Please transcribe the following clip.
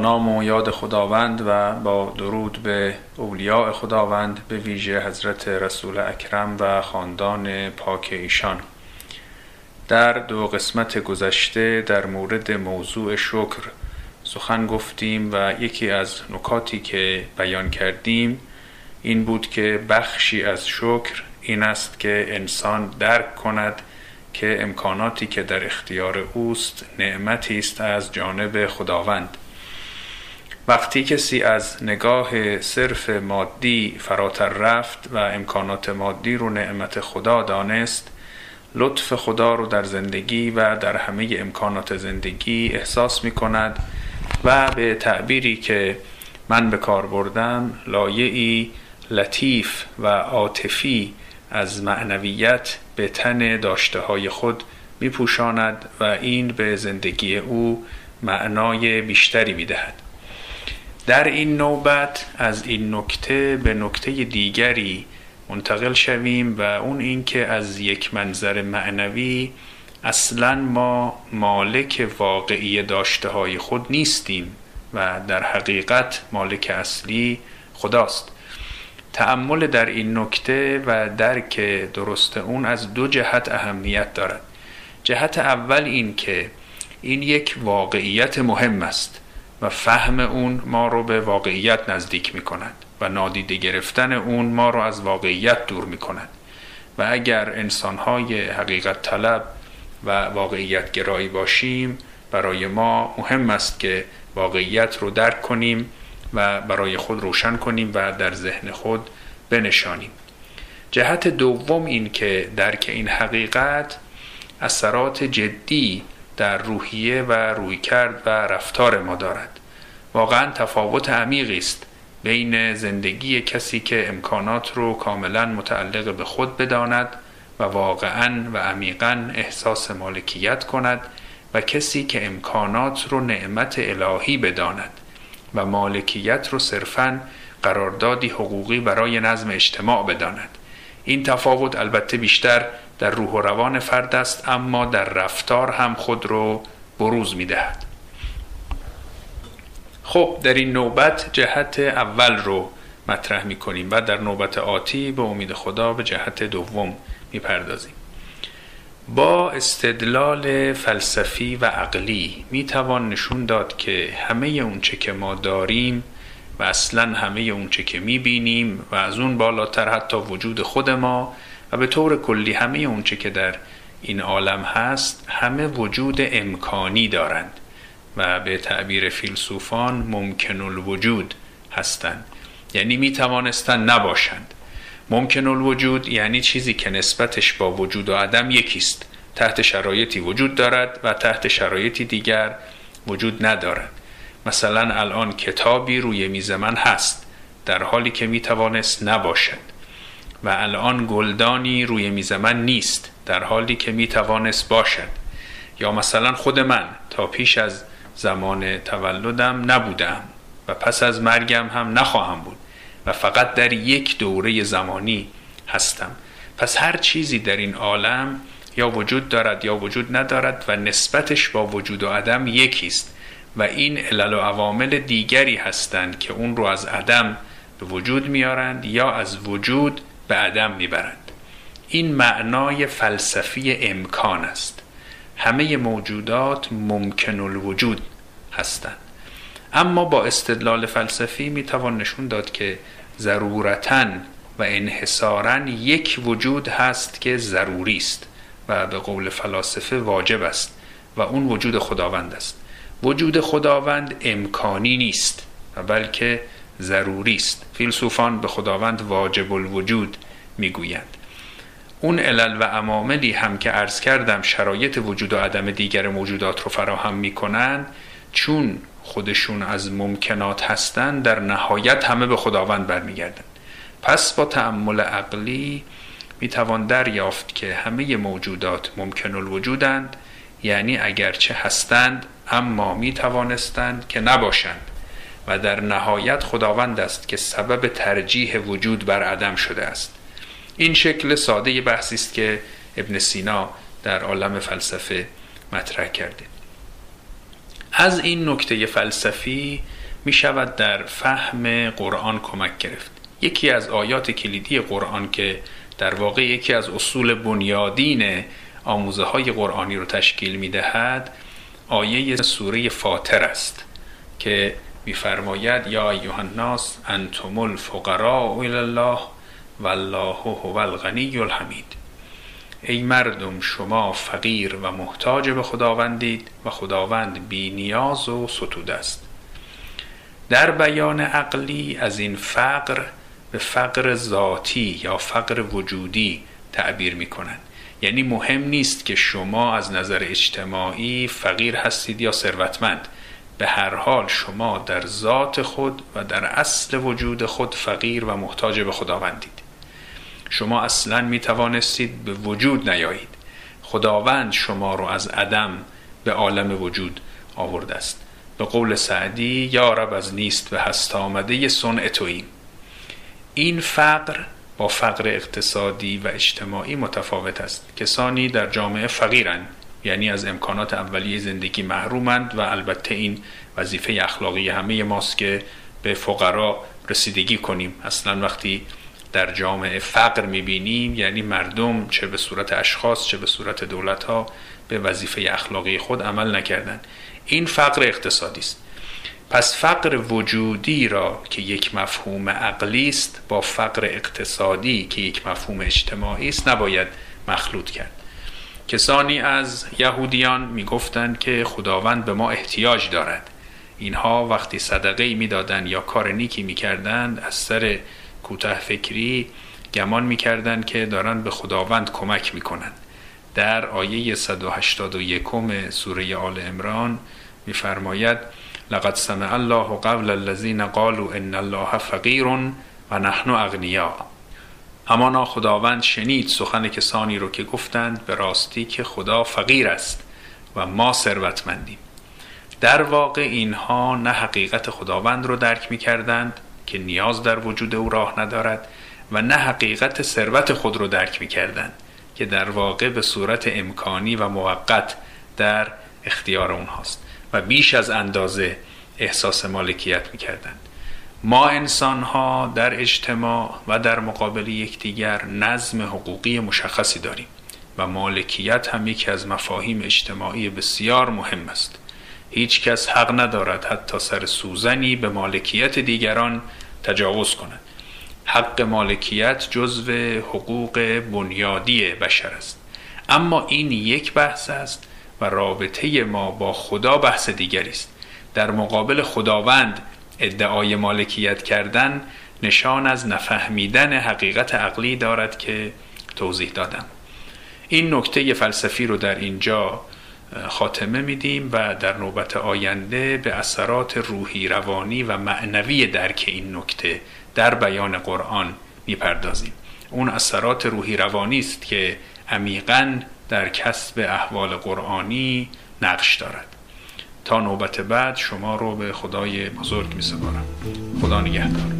نام و یاد خداوند و با درود به اولیاء خداوند به ویژه حضرت رسول اکرم و خاندان پاک ایشان. در دو قسمت گذشته در مورد موضوع شکر سخن گفتیم و یکی از نکاتی که بیان کردیم این بود که بخشی از شکر این است که انسان درک کند که امکاناتی که در اختیار اوست نعمتی است از جانب خداوند. وقتی کسی از نگاه صرف مادی فراتر رفت و امکانات مادی رو نعمت خدا دانست لطف خدا رو در زندگی و در همه امکانات زندگی احساس می کند و به تعبیری که من به کار بردم لایعی لطیف و عاطفی از معنویت به تن داشته های خود می پوشاند و این به زندگی او معنای بیشتری می دهد. در این نوبت از این نکته به نکته دیگری منتقل شویم و اون اینکه از یک منظر معنوی اصلا ما مالک واقعی داشته های خود نیستیم و در حقیقت مالک اصلی خداست. تأمل در این نکته و درک درست اون از دو جهت اهمیت دارد. جهت اول این که این یک واقعیت مهم است. و فهم اون ما رو به واقعیت نزدیک می کند و نادیده گرفتن اون ما رو از واقعیت دور می کند و اگر انسان های حقیقت طلب و واقعیت گرایی باشیم برای ما مهم است که واقعیت رو درک کنیم و برای خود روشن کنیم و در ذهن خود بنشانیم. جهت دوم این که درک این حقیقت اثرات جدی در روحیه و رویکرد و رفتار ما دارد. واقعا تفاوت عمیقی است بین زندگی کسی که امکانات رو کاملا متعلق به خود بداند و واقعا و عمیقا احساس مالکیت کند و کسی که امکانات رو نعمت الهی بداند و مالکیت رو صرفا قراردادی حقوقی برای نظم اجتماع بداند. این تفاوت البته بیشتر در روح و روان فرد است اما در رفتار هم خود رو بروز می دهد. خب در این نوبت جهت اول رو مطرح می کنیم و در نوبت آتی به امید خدا به جهت دوم می پردازیم. با استدلال فلسفی و عقلی می توان نشون داد که همه اونچه که ما داریم و اصلا همه اونچه که می بینیم و از اون بالاتر حتی وجود خود ما و به طور کلی همه اونچه که در این عالم هست همه وجود امکانی دارند و به تعبیر فیلسوفان ممکن الوجود هستند. یعنی می توانستند نباشند. ممکن الوجود یعنی چیزی که نسبتش با وجود و عدم یکیست. تحت شرایطی وجود دارد و تحت شرایطی دیگر وجود ندارد. مثلا الان کتابی روی میز من هست در حالی که می توانست نباشد. و الان گلدانی روی میز من نیست در حالی که می توانست باشد. یا مثلا خود من تا پیش از زمان تولدم نبودم و پس از مرگم هم نخواهم بود و فقط در یک دوره زمانی هستم. پس هر چیزی در این عالم یا وجود دارد یا وجود ندارد و نسبتش با وجود و عدم یکیست. و این علل و عوامل دیگری هستند که اون رو از عدم به وجود میارند یا از وجود به عدم می‌برند. این معنای فلسفی امکان است. همه موجودات ممکن الوجود هستند. اما با استدلال فلسفی می‌توان نشون داد که ضرورتا و انحصارا یک وجود هست که ضروری است و به قول فلاسفه واجب است و اون وجود خداوند است. وجود خداوند امکانی نیست بلکه ضروری است. فیلسوفان به خداوند واجب الوجود می‌گویند. اون علل و عواملی هم که عرض کردم شرایط وجود و عدم دیگر موجودات رو فراهم می‌کنند چون خودشون از ممکنات هستند در نهایت همه به خداوند برمیگردند پس با تأمل عقلی می‌توان دریافت که همه موجودات ممکن الوجودند یعنی اگرچه هستند اما می توانستند که نباشند و در نهایت خداوند است که سبب ترجیح وجود بر عدم شده است. این شکل ساده بحثی است که ابن سینا در عالم فلسفه مطرح کرده. از این نکته فلسفی می شود در فهم قرآن کمک گرفت. یکی از آیات کلیدی قرآن که در واقع یکی از اصول بنیادین آموزه های قرآنی رو تشکیل می دهد آیه سوره فاطر است که میفرماید یا ایها الناس انتم الفقراء الى الله والله هو الغنی الحمید. ای مردم شما فقیر و محتاج به خداوندید و خداوند بی نیاز و ستود است. در بیان عقلی از این فقر به فقر ذاتی یا فقر وجودی تعبیر می کنند یعنی مهم نیست که شما از نظر اجتماعی فقیر هستید یا ثروتمند. به هر حال شما در ذات خود و در اصل وجود خود فقیر و محتاج به خداوندید. شما اصلا می توانستید به وجود نیایید. خداوند شما رو از عدم به عالم وجود آورده است. به قول سعدی یا رب از نیست به هست آمده صنع توییم. این فقر با فقر اقتصادی و اجتماعی متفاوت است. کسانی در جامعه فقیرند یعنی از امکانات اولیه زندگی محرومند و البته این وظیفه اخلاقی همه ماست که به فقرا رسیدگی کنیم. اصلا وقتی در جامعه فقر می‌بینیم یعنی مردم چه به صورت اشخاص چه به صورت دولت ها به وظیفه اخلاقی خود عمل نکردند. این فقر اقتصادی است. پس فقر وجودی را که یک مفهوم عقلی است با فقر اقتصادی که یک مفهوم اجتماعی است نباید مخلوط کرد. کسانی از یهودیان می‌گفتند که خداوند به ما احتیاج دارد. اینها وقتی صدقه می‌دادند یا کار نیکی می‌کردند از سر کوتاه فکری گمان می‌کردند که دارند به خداوند کمک می‌کنند. در آیه 181 سوره آل امران میفرماید لقد سمع الله قول الذين قالوا ان الله فقیر و نحن اغنیا همانا خداوند شنید سخن کسانی رو که گفتند به راستی که خدا فقیر است و ما ثروتمندیم. در واقع اینها نه حقیقت خداوند رو درک می کردند که نیاز در وجود او راه ندارد و نه حقیقت ثروت خود رو درک می کردند که در واقع به صورت امکانی و موقت در اختیار اونهاست. و بیش از اندازه احساس مالکیت می کردند ما انسان ها در اجتماع و در مقابل یکدیگر نظم حقوقی مشخصی داریم و مالکیت هم یکی از مفاهیم اجتماعی بسیار مهم است. هیچ کس حق ندارد حتی سر سوزنی به مالکیت دیگران تجاوز کند. حق مالکیت جزو حقوق بنیادی بشر است. اما این یک بحث است و رابطه ما با خدا بحث دیگری است. در مقابل خداوند ادعای مالکیت کردن نشان از نفهمیدن حقیقت عقلی دارد که توضیح دادم. این نکته فلسفی رو در اینجا خاتمه میدیم و در نوبت آینده به اثرات روحی روانی و معنوی درک این نکته در بیان قرآن می‌پردازیم. اون اثرات روحی روانی است که عمیقا در کسب احوال قرآنی نقش دارد. تا نوبت بعد شما رو به خدای بزرگ می سپارم خدا نگهدار.